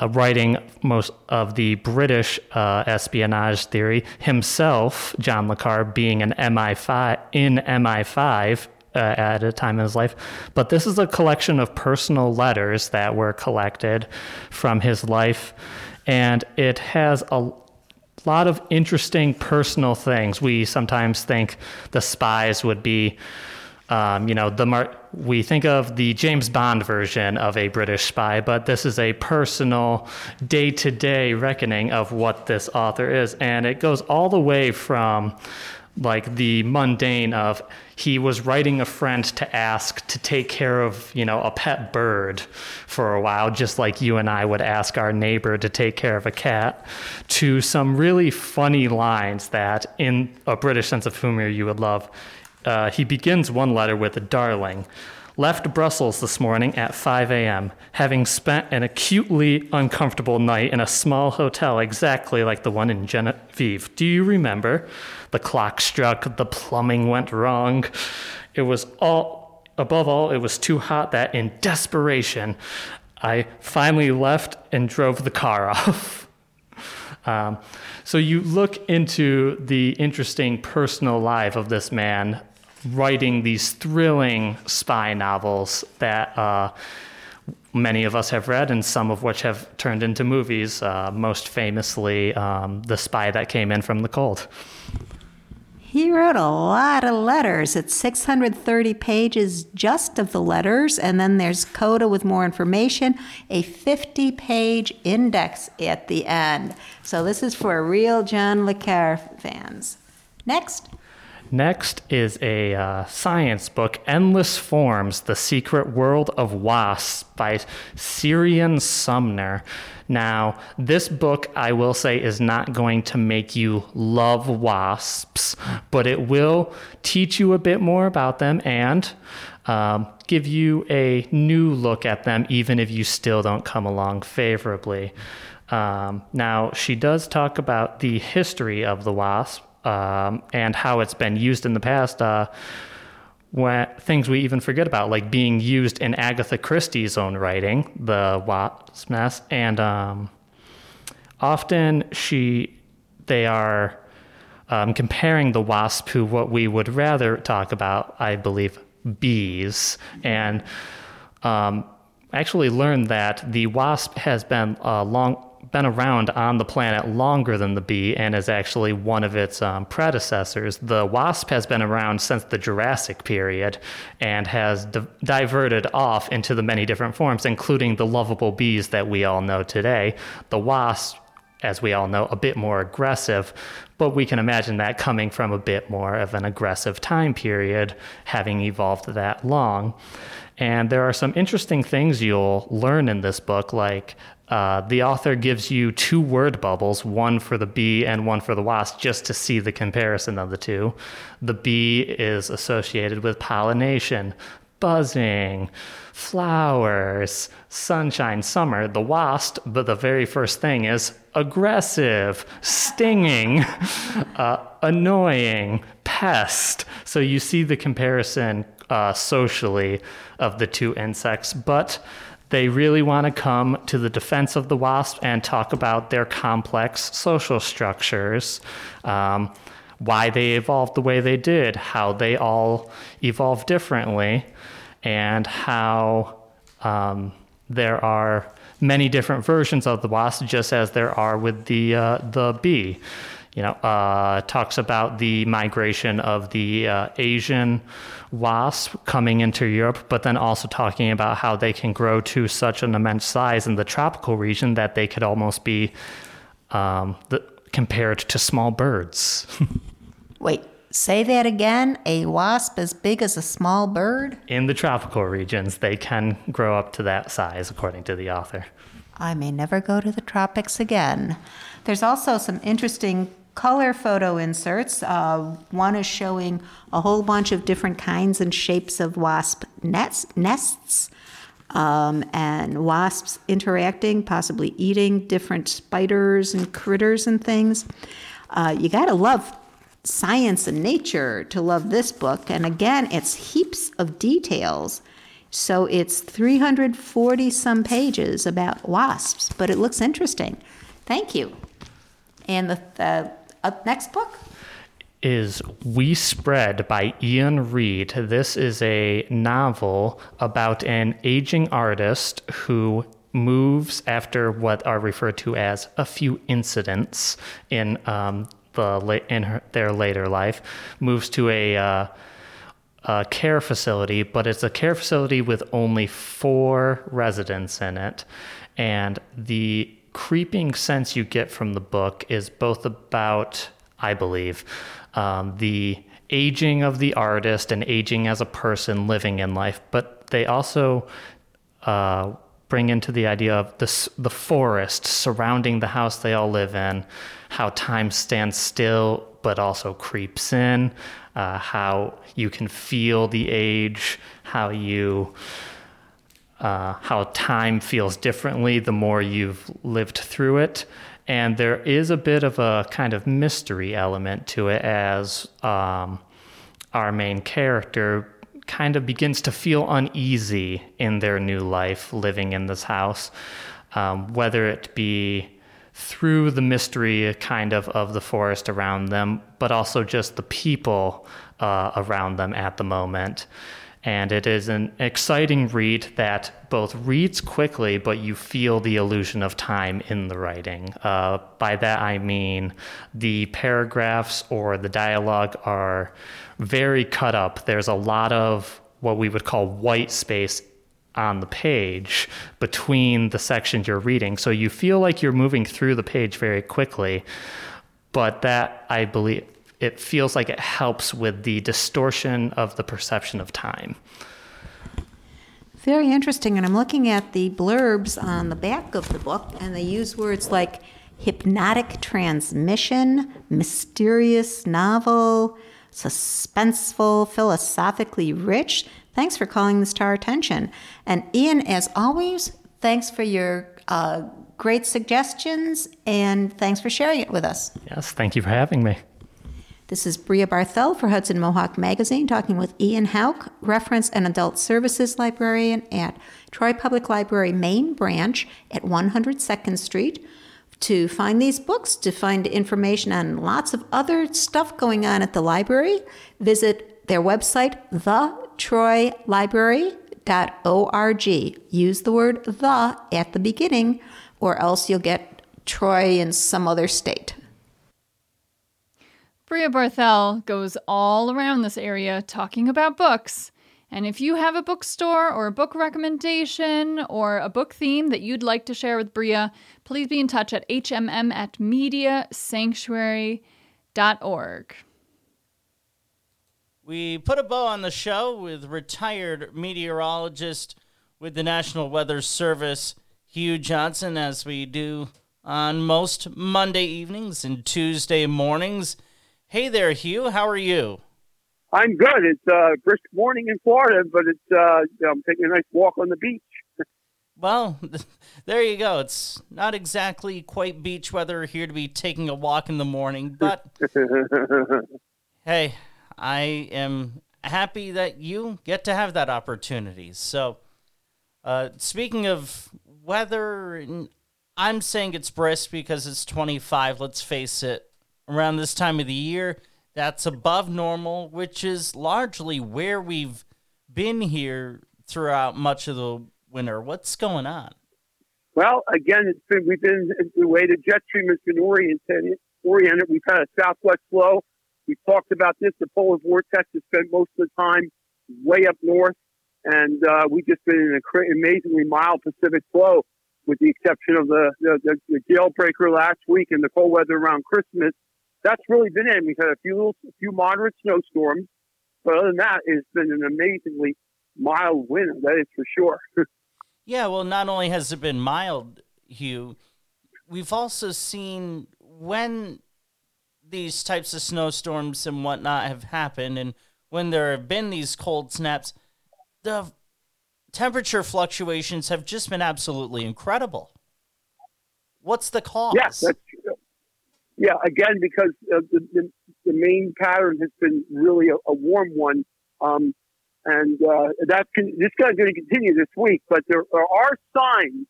Uh, writing most of the British uh, espionage theory himself, John Le Carre being an MI5 in MI5 uh, at a time in his life. But this is a collection of personal letters that were collected from his life, and it has a lot of interesting personal things. We sometimes think the spies would be. Um, you know, the Mar- we think of the James Bond version of a British spy, but this is a personal, day to day reckoning of what this author is. And it goes all the way from like the mundane of he was writing a friend to ask to take care of you know a pet bird for a while just like you and i would ask our neighbor to take care of a cat to some really funny lines that in a british sense of humor you would love uh, he begins one letter with a darling left Brussels this morning at 5 a.m., having spent an acutely uncomfortable night in a small hotel exactly like the one in Genevieve. Do you remember? The clock struck, the plumbing went wrong. It was all, above all, it was too hot that in desperation, I finally left and drove the car (laughs) off. Um, so you look into the interesting personal life of this man writing these thrilling spy novels that uh, many of us have read, and some of which have turned into movies. Uh, most famously, um, The Spy That Came In from the Cold. He wrote a lot of letters. It's 630 pages just of the letters, and then there's Coda with more information, a 50 page index at the end. So this is for real John Le Carre fans. Next. Next is a uh, science book, Endless Forms The Secret World of Wasps by Seirian Sumner. Now, this book, I will say, is not going to make you love wasps, but it will teach you a bit more about them and um, give you a new look at them, even if you still don't come along favorably. Um, now, she does talk about the history of the wasp um, and how it's been used in the past. Uh, when, things we even forget about, like being used in Agatha Christie's own writing, the Wasp Nest, and um, often she, they are um, comparing the wasp to what we would rather talk about, I believe, bees, and um, actually learned that the wasp has been a long been around on the planet longer than the bee and is actually one of its um, predecessors. The wasp has been around since the Jurassic period and has di- diverted off into the many different forms, including the lovable bees that we all know today. The wasp, as we all know, a bit more aggressive, but we can imagine that coming from a bit more of an aggressive time period, having evolved that long. And there are some interesting things you'll learn in this book, like uh, the author gives you two word bubbles, one for the bee and one for the wasp, just to see the comparison of the two. The bee is associated with pollination, buzzing, flowers, sunshine, summer. The wasp, but the very first thing is aggressive, stinging, (laughs) uh, annoying, pest. So you see the comparison uh, socially of the two insects, but they really want to come to the defense of the wasp and talk about their complex social structures, um, why they evolved the way they did, how they all evolved differently, and how um, there are many different versions of the wasp, just as there are with the uh, the bee you know, uh, talks about the migration of the uh, Asian wasp coming into Europe, but then also talking about how they can grow to such an immense size in the tropical region that they could almost be um, the, compared to small birds. (laughs) Wait, Say that again. A wasp as big as a small bird? In the tropical regions, they can grow up to that size, according to the author. I may never go to the tropics again. There's also some interesting color photo inserts. Uh, one is showing a whole bunch of different kinds and shapes of wasp nets, nests um, and wasps interacting, possibly eating different spiders and critters and things. Uh, you got to love science and nature to love this book. And again, it's heaps of details. So it's 340 some pages about wasps, but it looks interesting. Thank you. And the, the uh, next book? is We Spread by Iain Reid. This is a novel about an aging artist who moves after what are referred to as a few incidents in um, the in her, their later life, moves to a, uh, a care facility, but it's a care facility with only four residents in it, and the creeping sense you get from the book is both about, I believe, um, the aging of the artist and aging as a person living in life, but they also uh, bring into the idea of the, the forest surrounding the house they all live in, how time stands still but also creeps in, uh, how you can feel the age, how you. Uh, how time feels differently the more you've lived through it. And there is a bit of a kind of mystery element to it as um, our main character kind of begins to feel uneasy in their new life living in this house, um, whether it be through the mystery kind of of the forest around them, but also just the people uh, around them at the moment. And it is an exciting read that both reads quickly, but you feel the illusion of time in the writing. Uh, by that I mean the paragraphs or the dialogue are very cut up. There's a lot of what we would call white space on the page between the sections you're reading. So you feel like you're moving through the page very quickly, but that I believe it feels like it helps with the distortion of the perception of time. Very interesting. And I'm looking at the blurbs on the back of the book, and they use words like hypnotic transmission, mysterious novel, suspenseful, philosophically rich. Thanks for calling this to our attention. And Ian, as always, thanks for your uh, great suggestions and thanks for sharing it with us. Yes, thank you for having me. This is Bria Barthel for Hudson Mohawk Magazine talking with Ian Hauk, Reference and Adult Services Librarian at Troy Public Library Main Branch at 102nd Street. To find these books, to find information on lots of other stuff going on at the library, visit their website, thetroylibrary.org. Use the word the at the beginning, or else you'll get Troy in some other state. Bria Barthel goes all around this area talking about books. And if you have a bookstore or a book recommendation or a book theme that you'd like to share with Bria, please be in touch at hmm at mediasanctuary.org. We put a bow on the show with retired meteorologist with the National Weather Service, Hugh Johnson, as we do on most Monday evenings and Tuesday mornings. Hey there, Hugh. How are you? I'm good. It's a uh, brisk morning in Florida, but it's uh, I'm taking a nice walk on the beach. well, (laughs) there you go. It's not exactly quite beach weather here to be taking a walk in the morning, but (laughs) hey, I am happy that you get to have that opportunity. So, uh, speaking of weather, I'm saying it's brisk because it's 25. Let's face it around this time of the year. That's above normal, which is largely where we've been here throughout much of the winter. What's going on? Well, again, been we've been the way the jet stream has been oriented. Oriented, we've had a southwest flow. We've talked about this. The polar vortex has spent most of the time way up north, and uh, we've just been in an amazingly mild Pacific flow, with the exception of the, the, the, the jailbreaker last week and the cold weather around Christmas that's really been it. We've had a few little, a few moderate snowstorms, but other than that, it's been an amazingly mild winter. That is for sure. (laughs) yeah, well, not only has it been mild, Hugh, we've also seen when these types of snowstorms and whatnot have happened, and when there have been these cold snaps, the temperature fluctuations have just been absolutely incredible. What's the cause? Yes, that's true. Yeah, again, because uh, the, the, the main pattern has been really a, a warm one, um, and uh, this is going to continue this week. But there, there are signs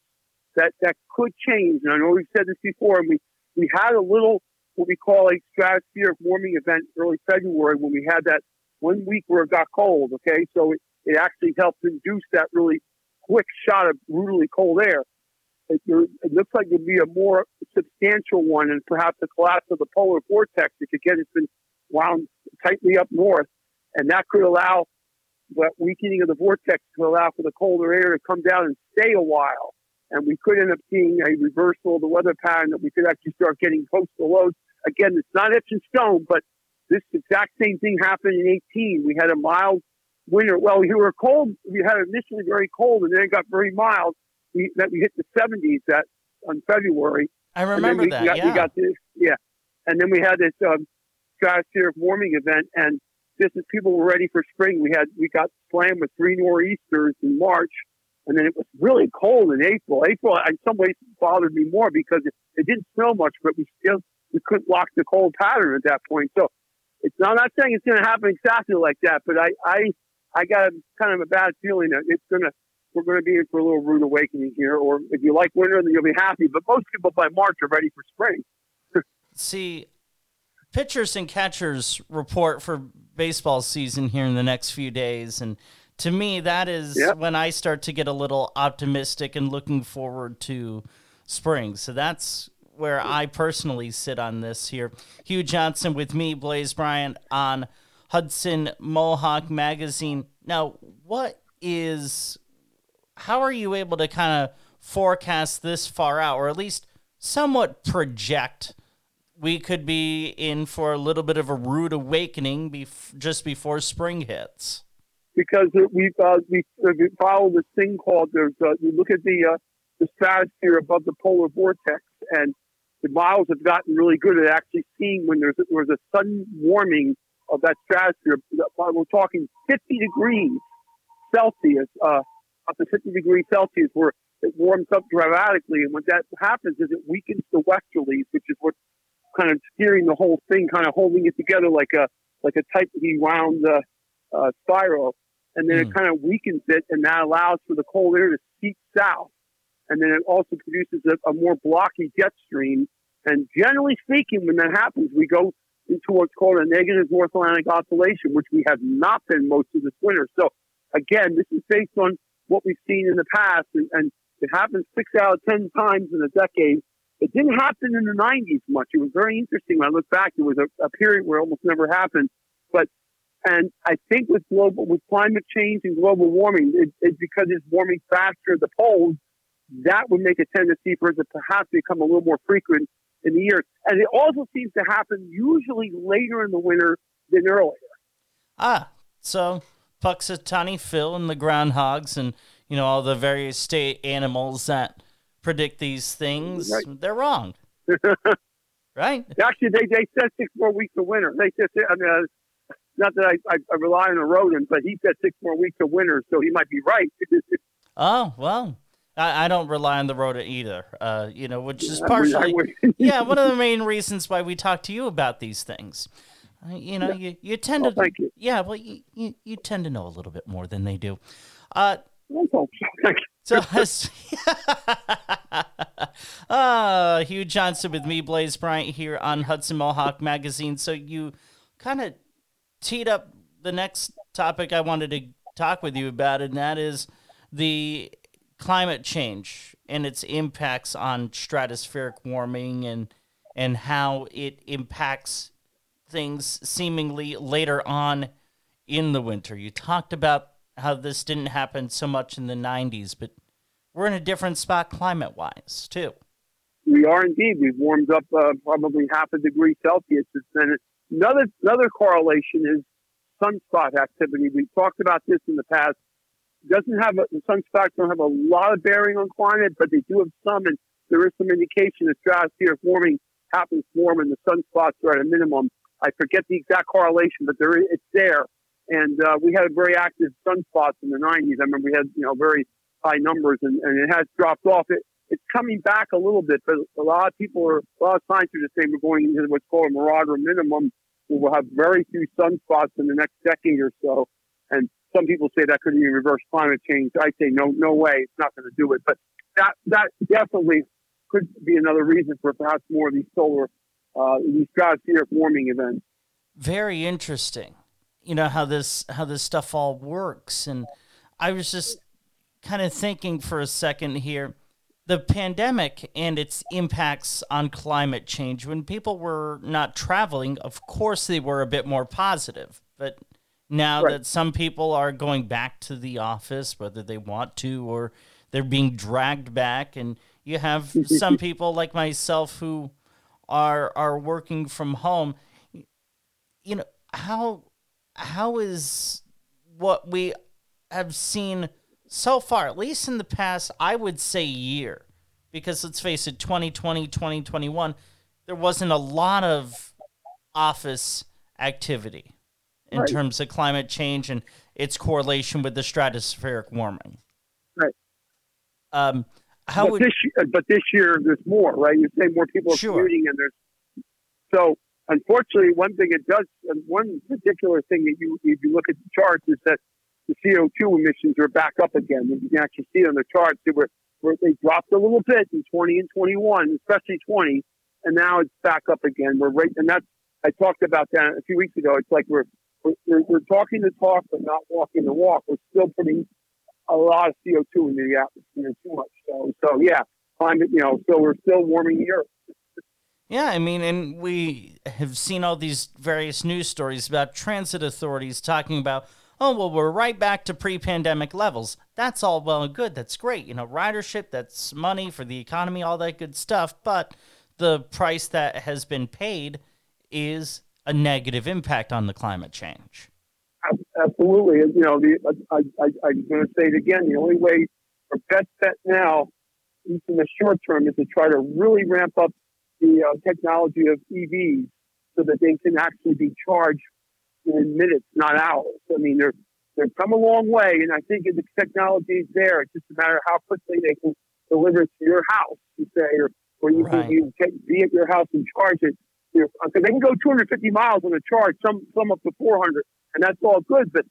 that that could change, and I know we've said this before, and we we had a little what we call a stratospheric warming event early February when we had that one week where it got cold. Okay, so it, it actually helped induce that really quick shot of brutally cold air. It, it looks like there'll be a more substantial one, and perhaps a collapse of the polar vortex, which again has been wound tightly up north, and that could allow that weakening of the vortex to allow for the colder air to come down and stay a while. And we could end up seeing a reversal of the weather pattern that we could actually start getting coastal lows. Again, it's not etched in stone, but this exact same thing happened in 18. We had a mild winter. Well, we were cold. We had initially very cold, and then it got very mild. We that we hit the 70s that on February. I remember we that. Got, yeah. We got this. Yeah, and then we had this um, stratospheric warming event, and just as people were ready for spring, we had we got slammed with three nor'easters in March, and then it was really cold in April. April, in some ways, bothered me more because it, it didn't snow much, but we still we couldn't lock the cold pattern at that point. So it's I'm not saying it's going to happen exactly like that, but I I I got a, kind of a bad feeling that it's going to we're going to be in for a little rude awakening here. Or if you like winter, then you'll be happy. But most people by March are ready for spring. (laughs) See, pitchers and catchers report for baseball season here in the next few days, and to me, that is Yep. when I start to get a little optimistic and looking forward to spring. So that's where I personally sit on this here. Hugh Johnson with me, Blaze Bryant on Hudson Mohawk Magazine. Now, what is how are you able to kind of forecast this far out or at least somewhat project we could be in for a little bit of a rude awakening bef- just before spring hits because we've uh, we, we follow this thing called there's uh, you look at the uh, the stratosphere above the polar vortex and the models have gotten really good at actually seeing when there's there's a sudden warming of that stratosphere. We're talking 50 degrees Celsius, uh, up to 50 degrees Celsius, where it warms up dramatically. And what that happens is it weakens the westerlies, which is what's kind of steering the whole thing, kind of holding it together like a like a tightly wound uh, uh, spiral. And then it kind of weakens it, and that allows for the cold air to seep south. And then it also produces a, a more blocky jet stream. And generally speaking, when that happens, we go into what's called a negative North Atlantic oscillation, which we have not been most of this winter. So again, this is based on what we've seen in the past, and, and it happened six out of ten times in a decade. It didn't happen in the 90s much. It was very interesting. When I look back, it was a, a period where it almost never happened. But and I think with global with climate change and global warming, it, because it's warming faster at the poles, that would make a tendency for it to perhaps become a little more frequent in the year. And it also seems to happen usually later in the winter than earlier. ah so Punxsutawney Phil and the groundhogs and you know all the various state animals that predict these things Right. they're wrong (laughs) right Actually, they, they said six more weeks of winter. They just, I mean, uh, not that I, I, I rely on a rodent, but he said six more weeks of winter, so he might be right. (laughs) Oh well, I, I don't rely on the road either. Uh, you know, which is partially (laughs) yeah one of the main reasons why we talk to you about these things. Uh, you know, you you tend Oh, to you. yeah, well, you, you you tend to know a little bit more than they do. Uh, so. (laughs) Thank you. so, as- (laughs) uh, Hugh Johnson with me, Blaze Bryant, here on Hudson Mohawk Magazine. So, you kind of teed up the next topic I wanted to talk with you about, and that is the climate change and its impacts on stratospheric warming and and how it impacts things seemingly later on in the winter. You talked about how this didn't happen so much in the 90s, but we're in a different spot climate wise, too. we are indeed. We've warmed up uh, probably half a degree Celsius. And another another correlation is sunspot activity. We've talked about this in the past. Doesn't have a, the sunspots don't have a lot of bearing on climate, but they do have some, and there is some indication that stratospheric warming happens more when the sunspots are at a minimum. I forget the exact correlation, but there it's there. And uh, we had very active sunspots in the 90s. I remember we had you know very high numbers, and, and it has dropped off. It, it's coming back a little bit, but a lot of people are, a lot of scientists are saying we're going into what's called a Maunder minimum, we'll have very few sunspots in the next decade or so. And some people say that could even reverse climate change. I say no, no way, it's not going to do it. But that that definitely could be another reason for perhaps more of these solar, uh, these stratospheric warming events. Very interesting. You know how this how this stuff all works, and I was just kind of thinking for a second here the pandemic and its impacts on climate change when people were not traveling of course they were a bit more positive but now right. that some people are going back to the office whether they want to or they're being dragged back and you have (laughs) some people like myself who are are working from home you know how how is what we have seen so far, at least in the past, I would say year, because let's face it, 2020, 2021, there wasn't a lot of office activity in right. terms of climate change and its correlation with the stratospheric warming. Right. Um, how but would this year, but this year there's more, right? You say more people are sure. commuting, and there's so unfortunately one thing it does, and one particular thing that you if you look at the charts is that the CO2 emissions are back up again. And you can actually see on the charts they were, were they dropped a little bit in 20 and 21, especially 20, and now it's back up again. We're right, and that's I talked about that a few weeks ago. It's like we're we're, we're talking the talk but not walking the walk. We're still putting a lot of CO2 in the atmosphere too much. So so yeah, climate. You know, so we're still warming the earth. Yeah, I mean, and we have seen all these various news stories about transit authorities talking about oh, well, we're right back to pre pandemic levels. That's all well and good. That's great. You know, ridership, that's money for the economy, all that good stuff. But the price that has been paid is a negative impact on the climate change. Absolutely. You know, the, I, I, I'm going to say it again. The only way for best bet now, in the short term, is to try to really ramp up the uh, technology of EVs so that they can actually be charged in minutes, not hours. I mean, they're they've come a long way, and I think the technology is there. It's just a matter of how quickly they can deliver it to your house, you say, or or you right. can you can be at your house and charge it. You know, because they can go 250 miles on a charge, some some up to 400, and that's all good. But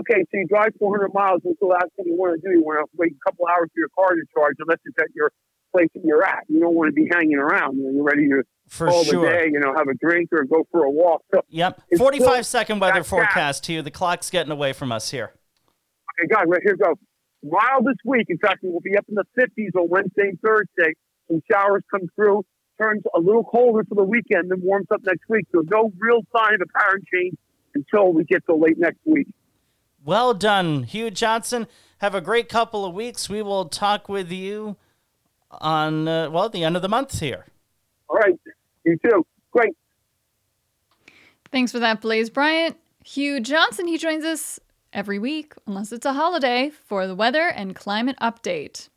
okay, so you drive 400 miles and the last thing you want to do. You want to wait a couple hours for your car to charge, unless it's at your place that you're at. You don't want to be hanging around. You know, you're ready to for all sure. the day, you know, have a drink or go for a walk. So yep. 45 second weather forecast to you. The clock's getting away from us here. Okay, guys, right here go. Mild this week. In fact, we will be up in the 50s on Wednesday and Thursday. Some showers come through. Turns a little colder for the weekend, then warms up next week. So no real sign of apparent change until we get to late next week. Well done, Hugh Johnson. Have a great couple of weeks. We will talk with you on uh, well the end of the month here. All right, you too. Great. Thanks for that, Blaze Bryant. Hugh Johnson, he joins us every week, unless it's a holiday, for the weather and climate update.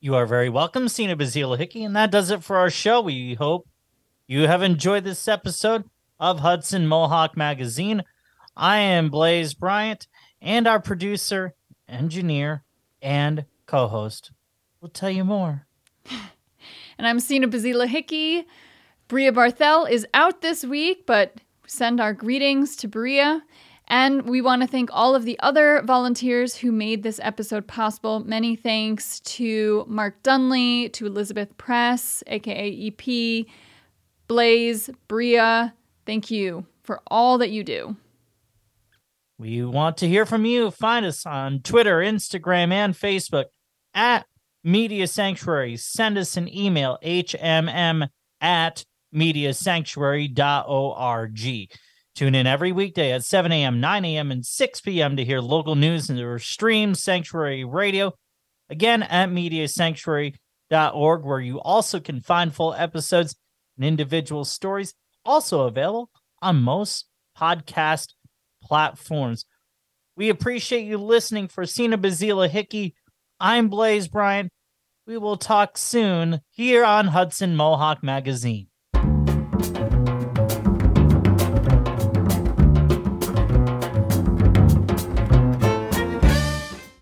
You are very welcome, Sina Bazila Hickey, and that does it for our show. We hope you have enjoyed this episode of Hudson Mohawk Magazine. I am Blaze Bryant, and our producer, engineer, and co host will tell you more. (sighs) And I'm Sina Bazila Hickey. Bria Barthel is out this week, but send our greetings to Bria. And we want to thank all of the other volunteers who made this episode possible. Many thanks to Mark Dunley, to Elizabeth Press, aka EP, Blaze, Bria. Thank you for all that you do. We want to hear from you. Find us on Twitter, Instagram, and Facebook at Media Sanctuary. Send us an email, hmm at mediasanctuary.org. Tune in every weekday at 7 a.m., 9 a.m., and 6 p.m. to hear local news and our stream Sanctuary Radio. Again, at mediasanctuary.org. org, where you also can find full episodes and individual stories, also available on most podcast platforms. We appreciate you listening for Sina Bazila Hickey. I'm Blaze Bryan. We will talk soon here on Hudson Mohawk Magazine.